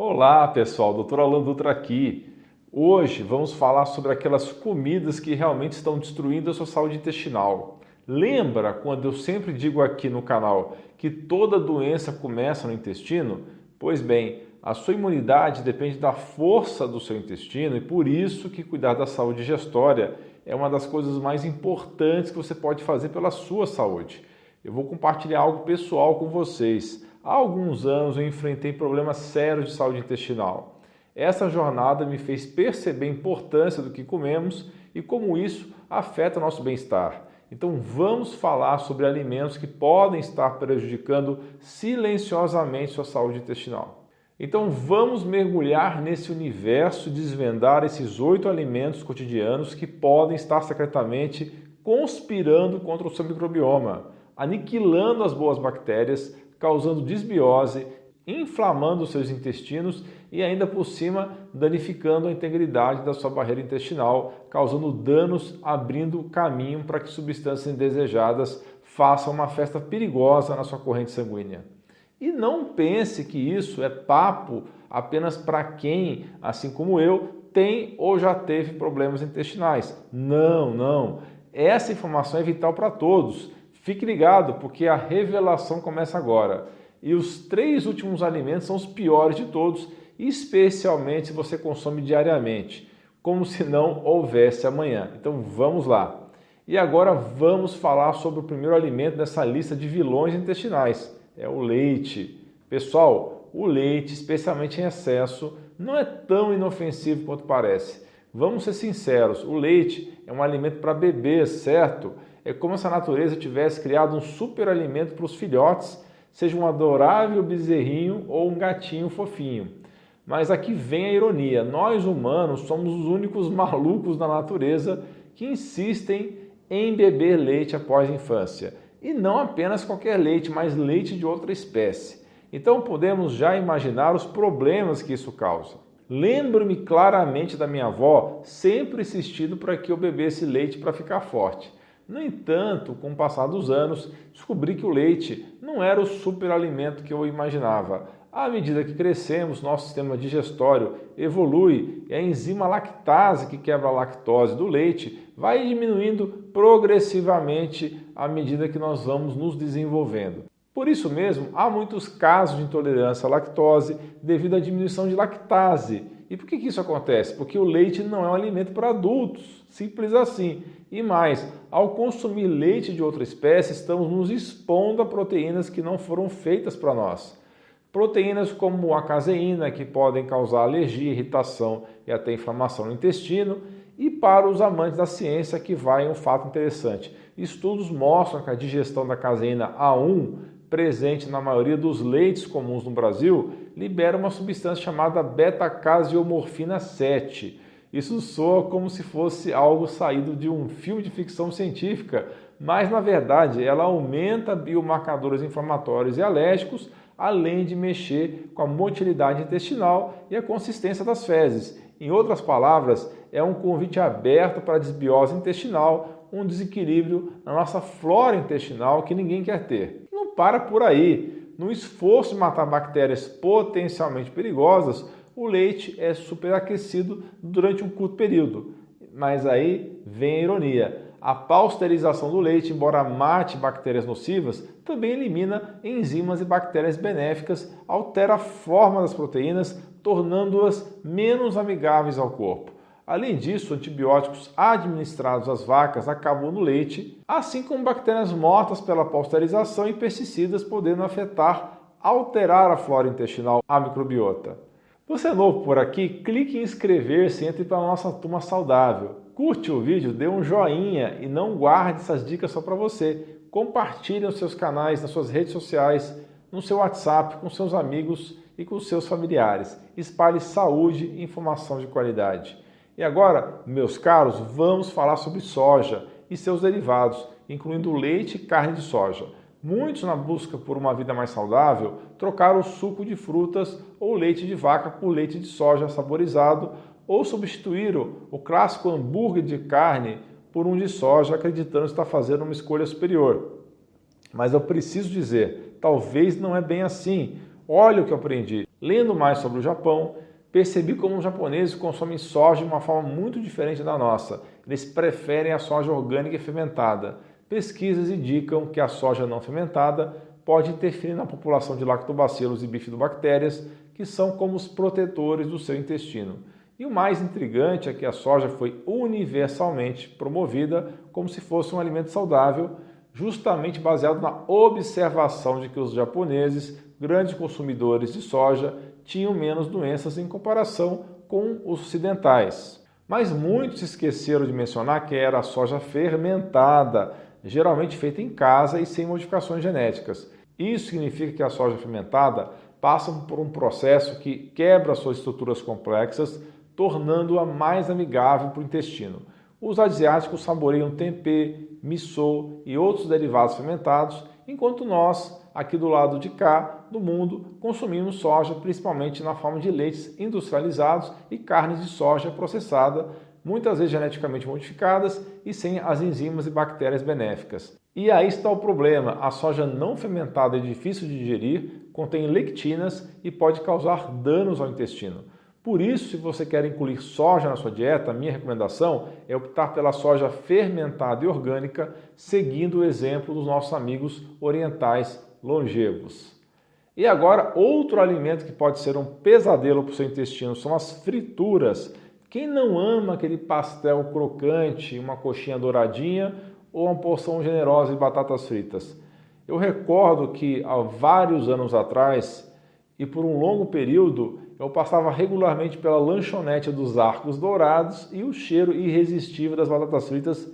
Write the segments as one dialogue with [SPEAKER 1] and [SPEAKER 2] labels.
[SPEAKER 1] Olá pessoal, Dr. Alan Dutra aqui. Hoje vamos falar sobre aquelas comidas que realmente estão destruindo a sua saúde intestinal. Lembra quando eu sempre digo aqui no canal que toda doença começa no intestino? Pois bem, a sua imunidade depende da força do seu intestino e por isso que cuidar da saúde digestória é uma das coisas mais importantes que você pode fazer pela sua saúde. Eu vou compartilhar algo pessoal com vocês. Há alguns anos eu enfrentei problemas sérios de saúde intestinal. Essa jornada me fez perceber a importância do que comemos e como isso afeta o nosso bem-estar. Então vamos falar sobre alimentos que podem estar prejudicando silenciosamente sua saúde intestinal. Então vamos mergulhar nesse universo e desvendar esses oito alimentos cotidianos que podem estar secretamente conspirando contra o seu microbioma, aniquilando as boas bactérias, causando desbiose, inflamando seus intestinos e ainda por cima danificando a integridade da sua barreira intestinal, causando danos, abrindo caminho para que substâncias indesejadas façam uma festa perigosa na sua corrente sanguínea. E não pense que isso é papo apenas para quem, assim como eu, tem ou já teve problemas intestinais. Não, não. Essa informação é vital para todos. Fique ligado, porque a revelação começa agora. E os três últimos alimentos são os piores de todos, especialmente se você consome diariamente, como se não houvesse amanhã. Então vamos lá. E agora vamos falar sobre o primeiro alimento dessa lista de vilões intestinais: é o leite. Pessoal, o leite, especialmente em excesso, não é tão inofensivo quanto parece. Vamos ser sinceros: o leite é um alimento para bebês, certo? É como se a natureza tivesse criado um super alimento para os filhotes, seja um adorável bezerrinho ou um gatinho fofinho. Mas aqui vem a ironia: nós humanos somos os únicos malucos da natureza que insistem em beber leite após a infância. E não apenas qualquer leite, mas leite de outra espécie. Então podemos já imaginar os problemas que isso causa. Lembro-me claramente da minha avó sempre insistindo para que eu bebesse leite para ficar forte. No entanto, com o passar dos anos, descobri que o leite não era o superalimento que eu imaginava. À medida que crescemos, nosso sistema digestório evolui e a enzima lactase, que quebra a lactose do leite, vai diminuindo progressivamente à medida que nós vamos nos desenvolvendo. Por isso mesmo, há muitos casos de intolerância à lactose devido à diminuição de lactase e por que, isso acontece? Porque o leite não é um alimento para adultos, simples assim. E mais, ao consumir leite de outra espécie, estamos nos expondo a proteínas que não foram feitas para nós. Proteínas como a caseína, que podem causar alergia, irritação e até inflamação no intestino. E para os amantes da ciência, que vai um fato interessante. Estudos mostram que a digestão da caseína A1 presente na maioria dos leites comuns no Brasil, libera uma substância chamada beta-casiomorfina 7. Isso soa como se fosse algo saído de um filme de ficção científica, mas na verdade ela aumenta biomarcadores inflamatórios e alérgicos, além de mexer com a motilidade intestinal e a consistência das fezes. Em outras palavras, é um convite aberto para a desbiose intestinal, um desequilíbrio na nossa flora intestinal que ninguém quer ter para por aí. No esforço de matar bactérias potencialmente perigosas, o leite é superaquecido durante um curto período. Mas aí vem a ironia. A pasteurização do leite, embora mate bactérias nocivas, também elimina enzimas e bactérias benéficas, altera a forma das proteínas, tornando-as menos amigáveis ao corpo. Além disso, antibióticos administrados às vacas acabam no leite, assim como bactérias mortas pela pasteurização e pesticidas podendo afetar, alterar a flora intestinal, a microbiota. Você é novo por aqui? Clique em inscrever-se e entre para a nossa turma saudável. Curte o vídeo, dê um joinha e não guarde essas dicas só para você. Compartilhe nos seus canais, nas suas redes sociais, no seu WhatsApp, com seus amigos e com seus familiares. Espalhe saúde e informação de qualidade. E agora, meus caros, vamos falar sobre soja e seus derivados, incluindo leite e carne de soja. Muitos, na busca por uma vida mais saudável, trocaram o suco de frutas ou leite de vaca por leite de soja saborizado ou substituíram o clássico hambúrguer de carne por um de soja, acreditando estar fazendo uma escolha superior. Mas eu preciso dizer, talvez não é bem assim. Olha o que eu aprendi. Lendo mais sobre o Japão, percebi como os japoneses consomem soja de uma forma muito diferente da nossa. Eles preferem a soja orgânica e fermentada. Pesquisas indicam que a soja não fermentada pode interferir na população de lactobacilos e bifidobactérias, que são como os protetores do seu intestino. E o mais intrigante é que a soja foi universalmente promovida como se fosse um alimento saudável, justamente baseado na observação de que os japoneses, grandes consumidores de soja, tinham menos doenças em comparação com os ocidentais. Mas muitos esqueceram de mencionar que era a soja fermentada, geralmente feita em casa e sem modificações genéticas. Isso significa que a soja fermentada passa por um processo que quebra suas estruturas complexas, tornando-a mais amigável para o intestino. Os asiáticos saboreiam tempê, miso e outros derivados fermentados, enquanto nós, aqui do lado de cá do mundo, consumimos soja principalmente na forma de leites industrializados e carnes de soja processada, muitas vezes geneticamente modificadas e sem as enzimas e bactérias benéficas. E aí está o problema: a soja não fermentada é difícil de digerir, contém lectinas e pode causar danos ao intestino. Por isso, se você quer incluir soja na sua dieta, a minha recomendação é optar pela soja fermentada e orgânica, seguindo o exemplo dos nossos amigos orientais longevos. E agora, outro alimento que pode ser um pesadelo para o seu intestino são as frituras. Quem não ama aquele pastel crocante, uma coxinha douradinha ou uma porção generosa de batatas fritas? Eu recordo que há vários anos atrás e por um longo período eu passava regularmente pela lanchonete dos Arcos Dourados e o cheiro irresistível das batatas fritas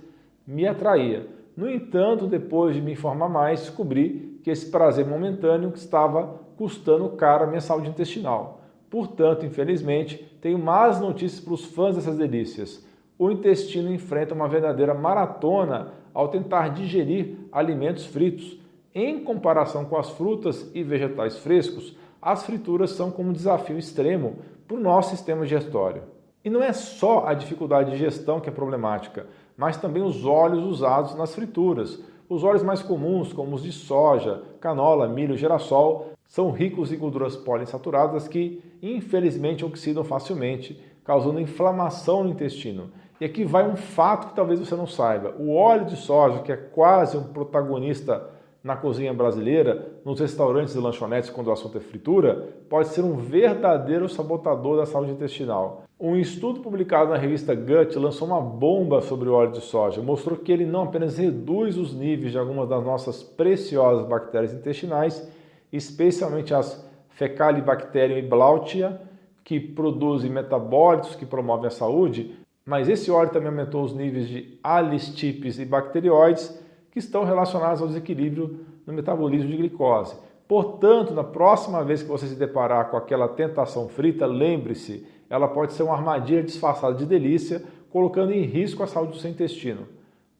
[SPEAKER 1] me atraía. No entanto, depois de me informar mais, descobri que esse prazer momentâneo estava custando caro a minha saúde intestinal. Portanto, infelizmente, tenho más notícias para os fãs dessas delícias. O intestino enfrenta uma verdadeira maratona ao tentar digerir alimentos fritos. Em comparação com as frutas e vegetais frescos, as frituras são como um desafio extremo para o nosso sistema digestório. E não é só a dificuldade de gestão que é problemática, mas também os óleos usados nas frituras. Os óleos mais comuns, como os de soja, canola, milho, girassol, são ricos em gorduras poliinsaturadas que, infelizmente, oxidam facilmente, causando inflamação no intestino. E aqui vai um fato que talvez você não saiba: o óleo de soja, que é quase um protagonista na cozinha brasileira, nos restaurantes e lanchonetes, quando o assunto é fritura, pode ser um verdadeiro sabotador da saúde intestinal. Um estudo publicado na revista Gut lançou uma bomba sobre o óleo de soja. Mostrou que ele não apenas reduz os níveis de algumas das nossas preciosas bactérias intestinais, especialmente as Fecalibacterium e Blautia, que produzem metabólitos que promovem a saúde, mas esse óleo também aumentou os níveis de alistipes e bacterióides, que estão relacionados ao desequilíbrio no metabolismo de glicose. Portanto, na próxima vez que você se deparar com aquela tentação frita, lembre-se, ela pode ser uma armadilha disfarçada de delícia, colocando em risco a saúde do seu intestino.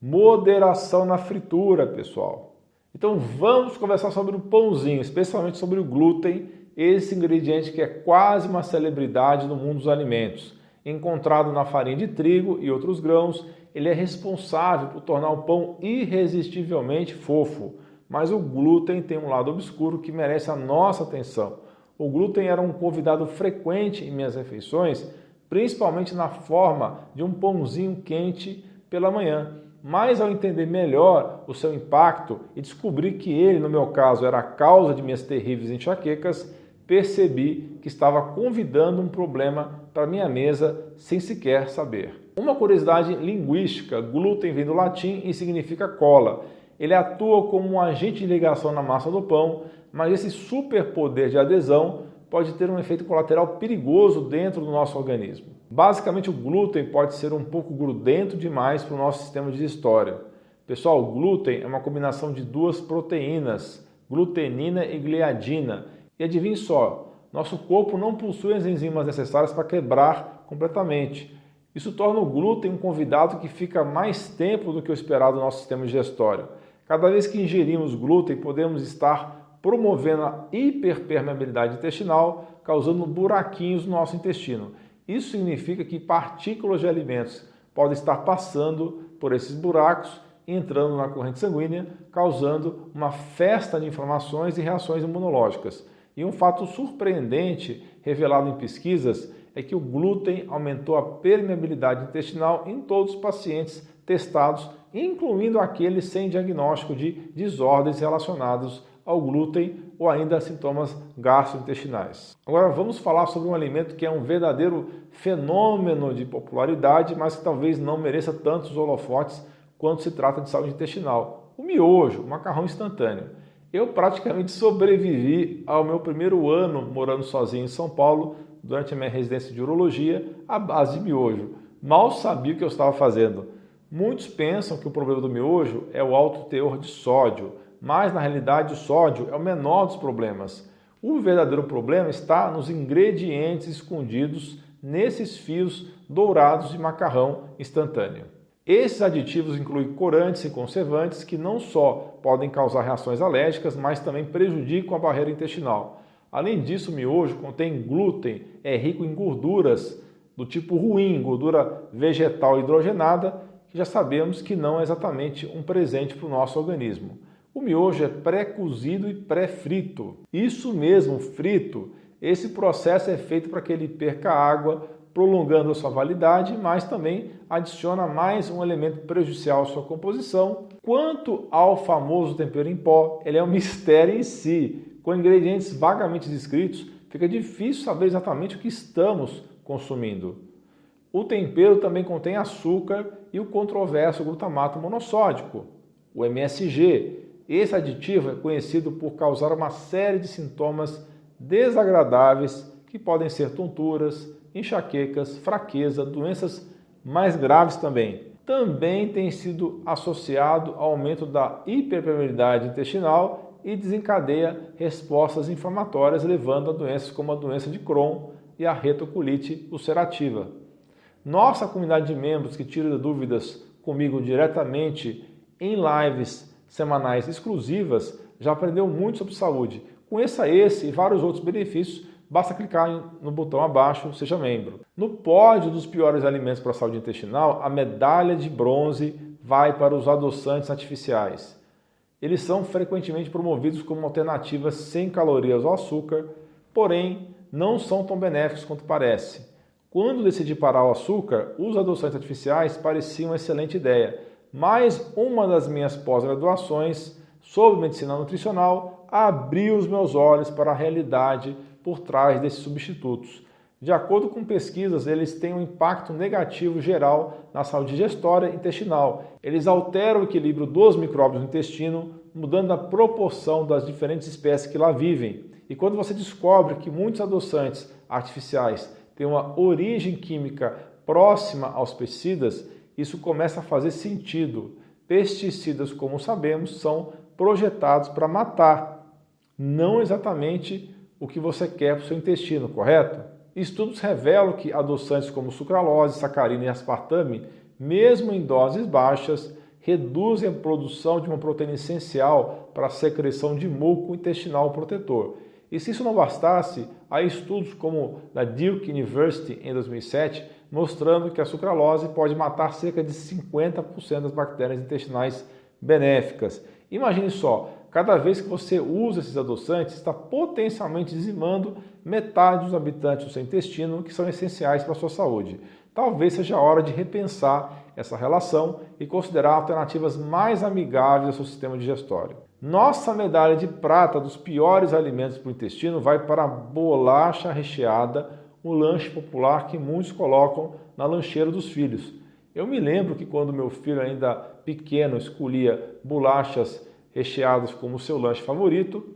[SPEAKER 1] Moderação na fritura, pessoal. Então vamos conversar sobre o pãozinho, especialmente sobre o glúten, esse ingrediente que é quase uma celebridade no mundo dos alimentos. Encontrado na farinha de trigo e outros grãos, ele é responsável por tornar o pão irresistivelmente fofo. Mas o glúten tem um lado obscuro que merece a nossa atenção. O glúten era um convidado frequente em minhas refeições, principalmente na forma de um pãozinho quente pela manhã. Mas ao entender melhor o seu impacto e descobrir que ele, no meu caso, era a causa de minhas terríveis enxaquecas, percebi que estava convidando um problema para minha mesa sem sequer saber. Uma curiosidade linguística: glúten vem do latim e significa cola. Ele atua como um agente de ligação na massa do pão, mas esse superpoder de adesão pode ter um efeito colateral perigoso dentro do nosso organismo. Basicamente, o glúten pode ser um pouco grudento demais para o nosso sistema digestório. Pessoal, glúten é uma combinação de duas proteínas, glutenina e gliadina. E adivinhe só, nosso corpo não possui as enzimas necessárias para quebrar completamente. Isso torna o glúten um convidado que fica mais tempo do que o esperado no nosso sistema digestório. Cada vez que ingerimos glúten, podemos estar promovendo a hiperpermeabilidade intestinal, causando buraquinhos no nosso intestino. Isso significa que partículas de alimentos podem estar passando por esses buracos, entrando na corrente sanguínea, causando uma festa de inflamações e reações imunológicas. E um fato surpreendente revelado em pesquisas é que o glúten aumentou a permeabilidade intestinal em todos os pacientes testados, incluindo aqueles sem diagnóstico de desordens relacionadas ao glúten ou ainda sintomas gastrointestinais. Agora vamos falar sobre um alimento que é um verdadeiro fenômeno de popularidade, mas que talvez não mereça tantos holofotes quando se trata de saúde intestinal. O miojo, o macarrão instantâneo. Eu praticamente sobrevivi ao meu primeiro ano morando sozinho em São Paulo durante a minha residência de urologia à base de miojo. Mal sabia o que eu estava fazendo. Muitos pensam que o problema do miojo é o alto teor de sódio, mas na realidade o sódio é o menor dos problemas. O verdadeiro problema está nos ingredientes escondidos nesses fios dourados de macarrão instantâneo. Esses aditivos incluem corantes e conservantes que não só podem causar reações alérgicas, mas também prejudicam a barreira intestinal. Além disso, o miojo contém glúten, é rico em gorduras do tipo ruim, gordura vegetal hidrogenada, que já sabemos que não é exatamente um presente para o nosso organismo. O miojo é pré-cozido e pré-frito. Isso mesmo, frito. Esse processo é feito para que ele perca água, prolongando a sua validade, mas também adiciona mais um elemento prejudicial à sua composição. Quanto ao famoso tempero em pó, ele é um mistério em si. Com ingredientes vagamente descritos, fica difícil saber exatamente o que estamos consumindo. O tempero também contém açúcar e o controverso glutamato monossódico, o MSG. Esse aditivo é conhecido por causar uma série de sintomas desagradáveis que podem ser tonturas, enxaquecas, fraqueza, doenças mais graves também. Também tem sido associado ao aumento da hiperpermeabilidade intestinal e desencadeia respostas inflamatórias, levando a doenças como a doença de Crohn e a retocolite ulcerativa. Nossa comunidade de membros que tira dúvidas comigo diretamente em lives semanais exclusivas já aprendeu muito sobre saúde. Conheça esse e vários outros benefícios basta clicar no botão abaixo, seja membro. No pódio dos piores alimentos para a saúde intestinal, a medalha de bronze vai para os adoçantes artificiais. Eles são frequentemente promovidos como alternativas sem calorias ao açúcar, porém não são tão benéficos quanto parece. Quando decidi parar o açúcar, os adoçantes artificiais pareciam uma excelente ideia, mas uma das minhas pós-graduações sobre medicina nutricional abriu os meus olhos para a realidade por trás desses substitutos. De acordo com pesquisas, eles têm um impacto negativo geral na saúde digestória e intestinal. Eles alteram o equilíbrio dos micróbios no intestino, mudando a proporção das diferentes espécies que lá vivem. E quando você descobre que muitos adoçantes artificiais têm uma origem química próxima aos pesticidas, isso começa a fazer sentido. Pesticidas, como sabemos, são projetados para matar, não exatamente o que você quer para o seu intestino, correto? Estudos revelam que adoçantes como sucralose, sacarina e aspartame, mesmo em doses baixas, reduzem a produção de uma proteína essencial para a secreção de muco intestinal protetor. E se isso não bastasse, há estudos como da Duke University em 2007 mostrando que a sucralose pode matar cerca de 50% das bactérias intestinais benéficas. Imagine só, Cada vez que você usa esses adoçantes, está potencialmente dizimando metade dos habitantes do seu intestino que são essenciais para a sua saúde. Talvez seja a hora de repensar essa relação e considerar alternativas mais amigáveis ao seu sistema digestório. Nossa medalha de prata dos piores alimentos para o intestino vai para a bolacha recheada, o lanche popular que muitos colocam na lancheira dos filhos. Eu me lembro que quando meu filho ainda pequeno escolhia bolachas recheados como seu lanche favorito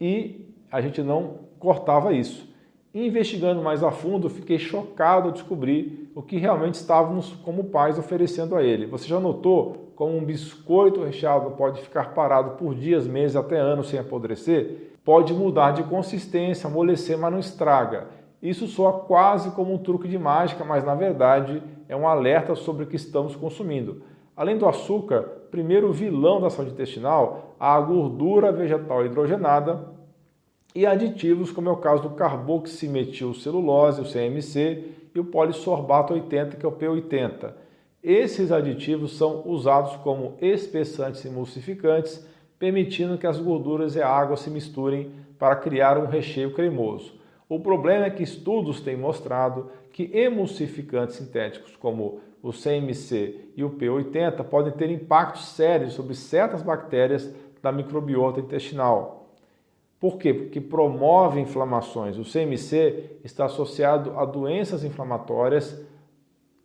[SPEAKER 1] e a gente não cortava isso. Investigando mais a fundo, fiquei chocado ao descobrir o que realmente estávamos como pais oferecendo a ele. Você já notou como um biscoito recheado pode ficar parado por dias, meses, até anos sem apodrecer? Pode mudar de consistência, amolecer, mas não estraga. Isso soa quase como um truque de mágica, mas na verdade é um alerta sobre o que estamos consumindo. Além do açúcar, primeiro vilão da saúde intestinal, a gordura vegetal hidrogenada e aditivos como é o caso do carboximetilcelulose, o CMC, e o polissorbato 80, que é o P80. Esses aditivos são usados como espessantes emulsificantes, permitindo que as gorduras e a água se misturem para criar um recheio cremoso. O problema é que estudos têm mostrado que emulsificantes sintéticos como o CMC e o P80 podem ter impactos sérios sobre certas bactérias da microbiota intestinal. Por quê? Porque promove inflamações. O CMC está associado a doenças inflamatórias,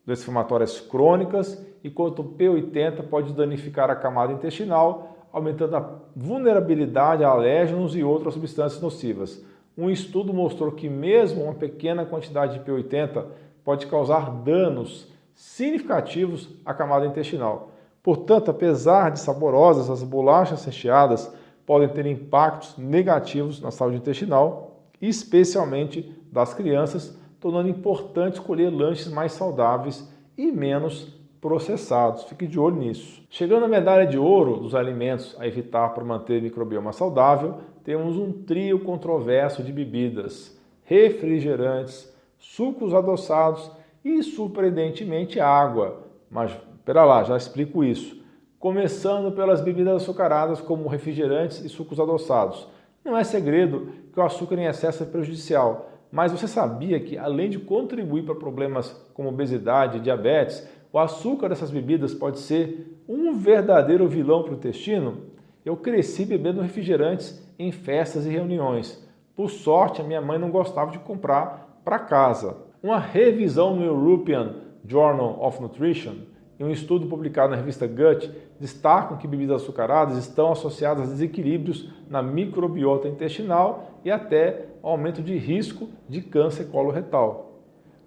[SPEAKER 1] doenças inflamatórias crônicas, enquanto o P80 pode danificar a camada intestinal, aumentando a vulnerabilidade a alérgenos e outras substâncias nocivas. Um estudo mostrou que mesmo uma pequena quantidade de P80 pode causar danos significativos à camada intestinal. Portanto, apesar de saborosas, as bolachas recheadas podem ter impactos negativos na saúde intestinal, especialmente das crianças, tornando importante escolher lanches mais saudáveis e menos processados. Fique de olho nisso. Chegando à medalha de ouro dos alimentos a evitar para manter microbioma saudável, temos um trio controverso de bebidas, refrigerantes, sucos adoçados e, surpreendentemente, água. Mas, espera lá, já explico isso. Começando pelas bebidas açucaradas, como refrigerantes e sucos adoçados. Não é segredo que o açúcar em excesso é prejudicial, mas você sabia que, além de contribuir para problemas como obesidade e diabetes, o açúcar dessas bebidas pode ser um verdadeiro vilão para o intestino? Eu cresci bebendo refrigerantes em festas e reuniões. Por sorte, a minha mãe não gostava de comprar para casa. Uma revisão no European Journal of Nutrition e um estudo publicado na revista Gut destacam que bebidas açucaradas estão associadas a desequilíbrios na microbiota intestinal e até aumento de risco de câncer coloretal.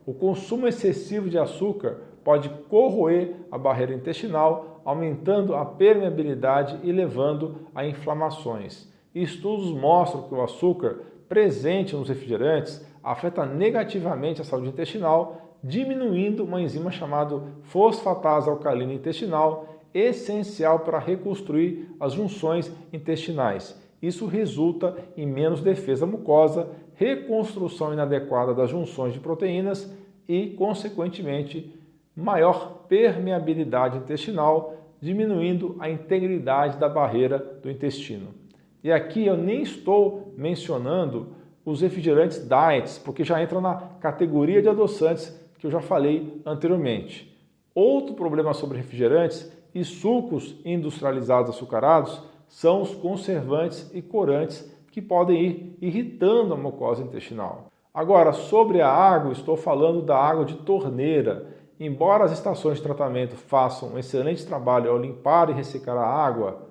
[SPEAKER 1] O consumo excessivo de açúcar pode corroer a barreira intestinal, aumentando a permeabilidade e levando a inflamações. estudos mostram que o açúcar presente nos refrigerantes afeta negativamente a saúde intestinal, diminuindo uma enzima chamada fosfatase alcalina intestinal, essencial para reconstruir as junções intestinais. Isso resulta em menos defesa mucosa, reconstrução inadequada das junções de proteínas e, consequentemente, maior permeabilidade intestinal, diminuindo a integridade da barreira do intestino. E aqui eu nem estou mencionando os refrigerantes diets, porque já entram na categoria de adoçantes que eu já falei anteriormente. Outro problema sobre refrigerantes e sucos industrializados açucarados são os conservantes e corantes que podem ir irritando a mucosa intestinal. Agora, sobre a água, estou falando da água de torneira Embora as estações de tratamento façam um excelente trabalho ao limpar e ressecar a água,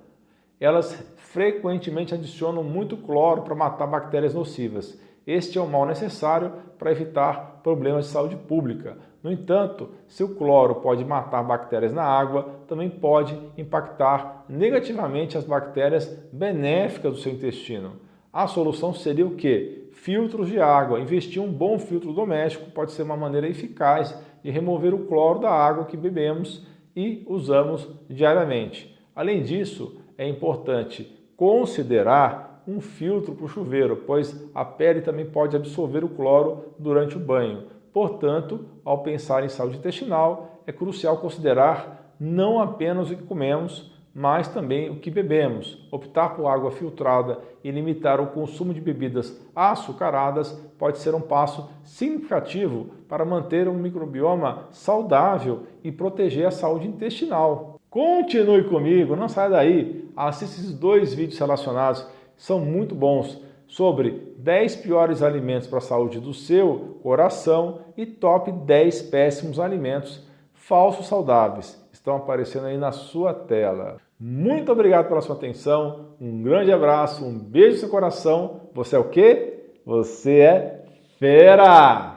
[SPEAKER 1] elas frequentemente adicionam muito cloro para matar bactérias nocivas. Este é o mal necessário para evitar problemas de saúde pública. No entanto, se o cloro pode matar bactérias na água, também pode impactar negativamente as bactérias benéficas do seu intestino. A solução seria o que? Filtros de água. Investir um bom filtro doméstico pode ser uma maneira eficaz de remover o cloro da água que bebemos e usamos diariamente. Além disso, é importante considerar um filtro para o chuveiro, pois a pele também pode absorver o cloro durante o banho. Portanto, ao pensar em saúde intestinal, é crucial considerar não apenas o que comemos, mas também o que bebemos. Optar por água filtrada e limitar o consumo de bebidas açucaradas pode ser um passo significativo para manter um microbioma saudável e proteger a saúde intestinal. Continue comigo, não saia daí. Assista esses dois vídeos relacionados, são muito bons, sobre 10 piores alimentos para a saúde do seu coração e top 10 péssimos alimentos falsos saudáveis estão aparecendo aí na sua tela. Muito obrigado pela sua atenção, um grande abraço, um beijo no seu coração. Você é o quê? Você é fera!